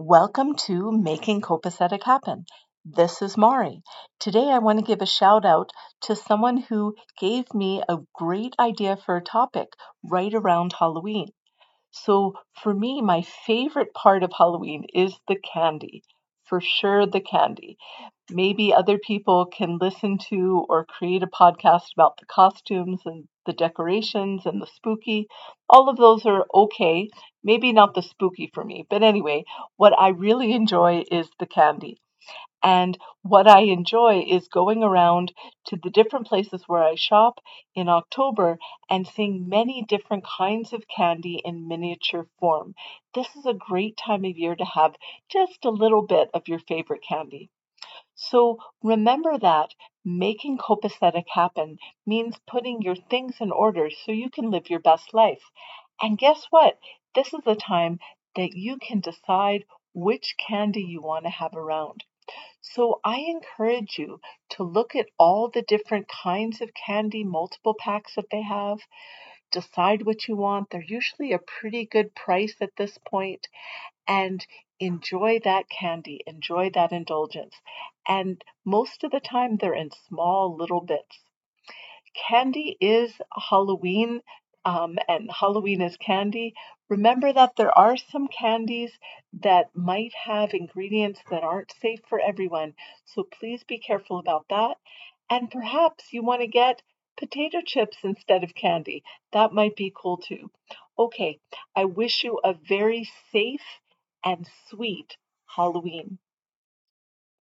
Welcome to Making Copacetic Happen. This is Mari. Today I want to give a shout out to someone who gave me a great idea for a topic right around Halloween. So, for me, my favorite part of Halloween is the candy. For sure, the candy. Maybe other people can listen to or create a podcast about the costumes and the decorations and the spooky. All of those are okay. Maybe not the spooky for me, but anyway, what I really enjoy is the candy. And what I enjoy is going around to the different places where I shop in October and seeing many different kinds of candy in miniature form. This is a great time of year to have just a little bit of your favorite candy. So remember that making copacetic happen means putting your things in order so you can live your best life. And guess what? This is a time that you can decide which candy you want to have around. So I encourage you to look at all the different kinds of candy, multiple packs that they have. Decide what you want. They're usually a pretty good price at this point, and enjoy that candy, enjoy that indulgence. And most of the time, they're in small little bits. Candy is Halloween um, and Halloween is candy, remember that there are some candies that might have ingredients that aren't safe for everyone. So please be careful about that. And perhaps you want to get potato chips instead of candy. That might be cool too. Okay, I wish you a very safe and sweet Halloween.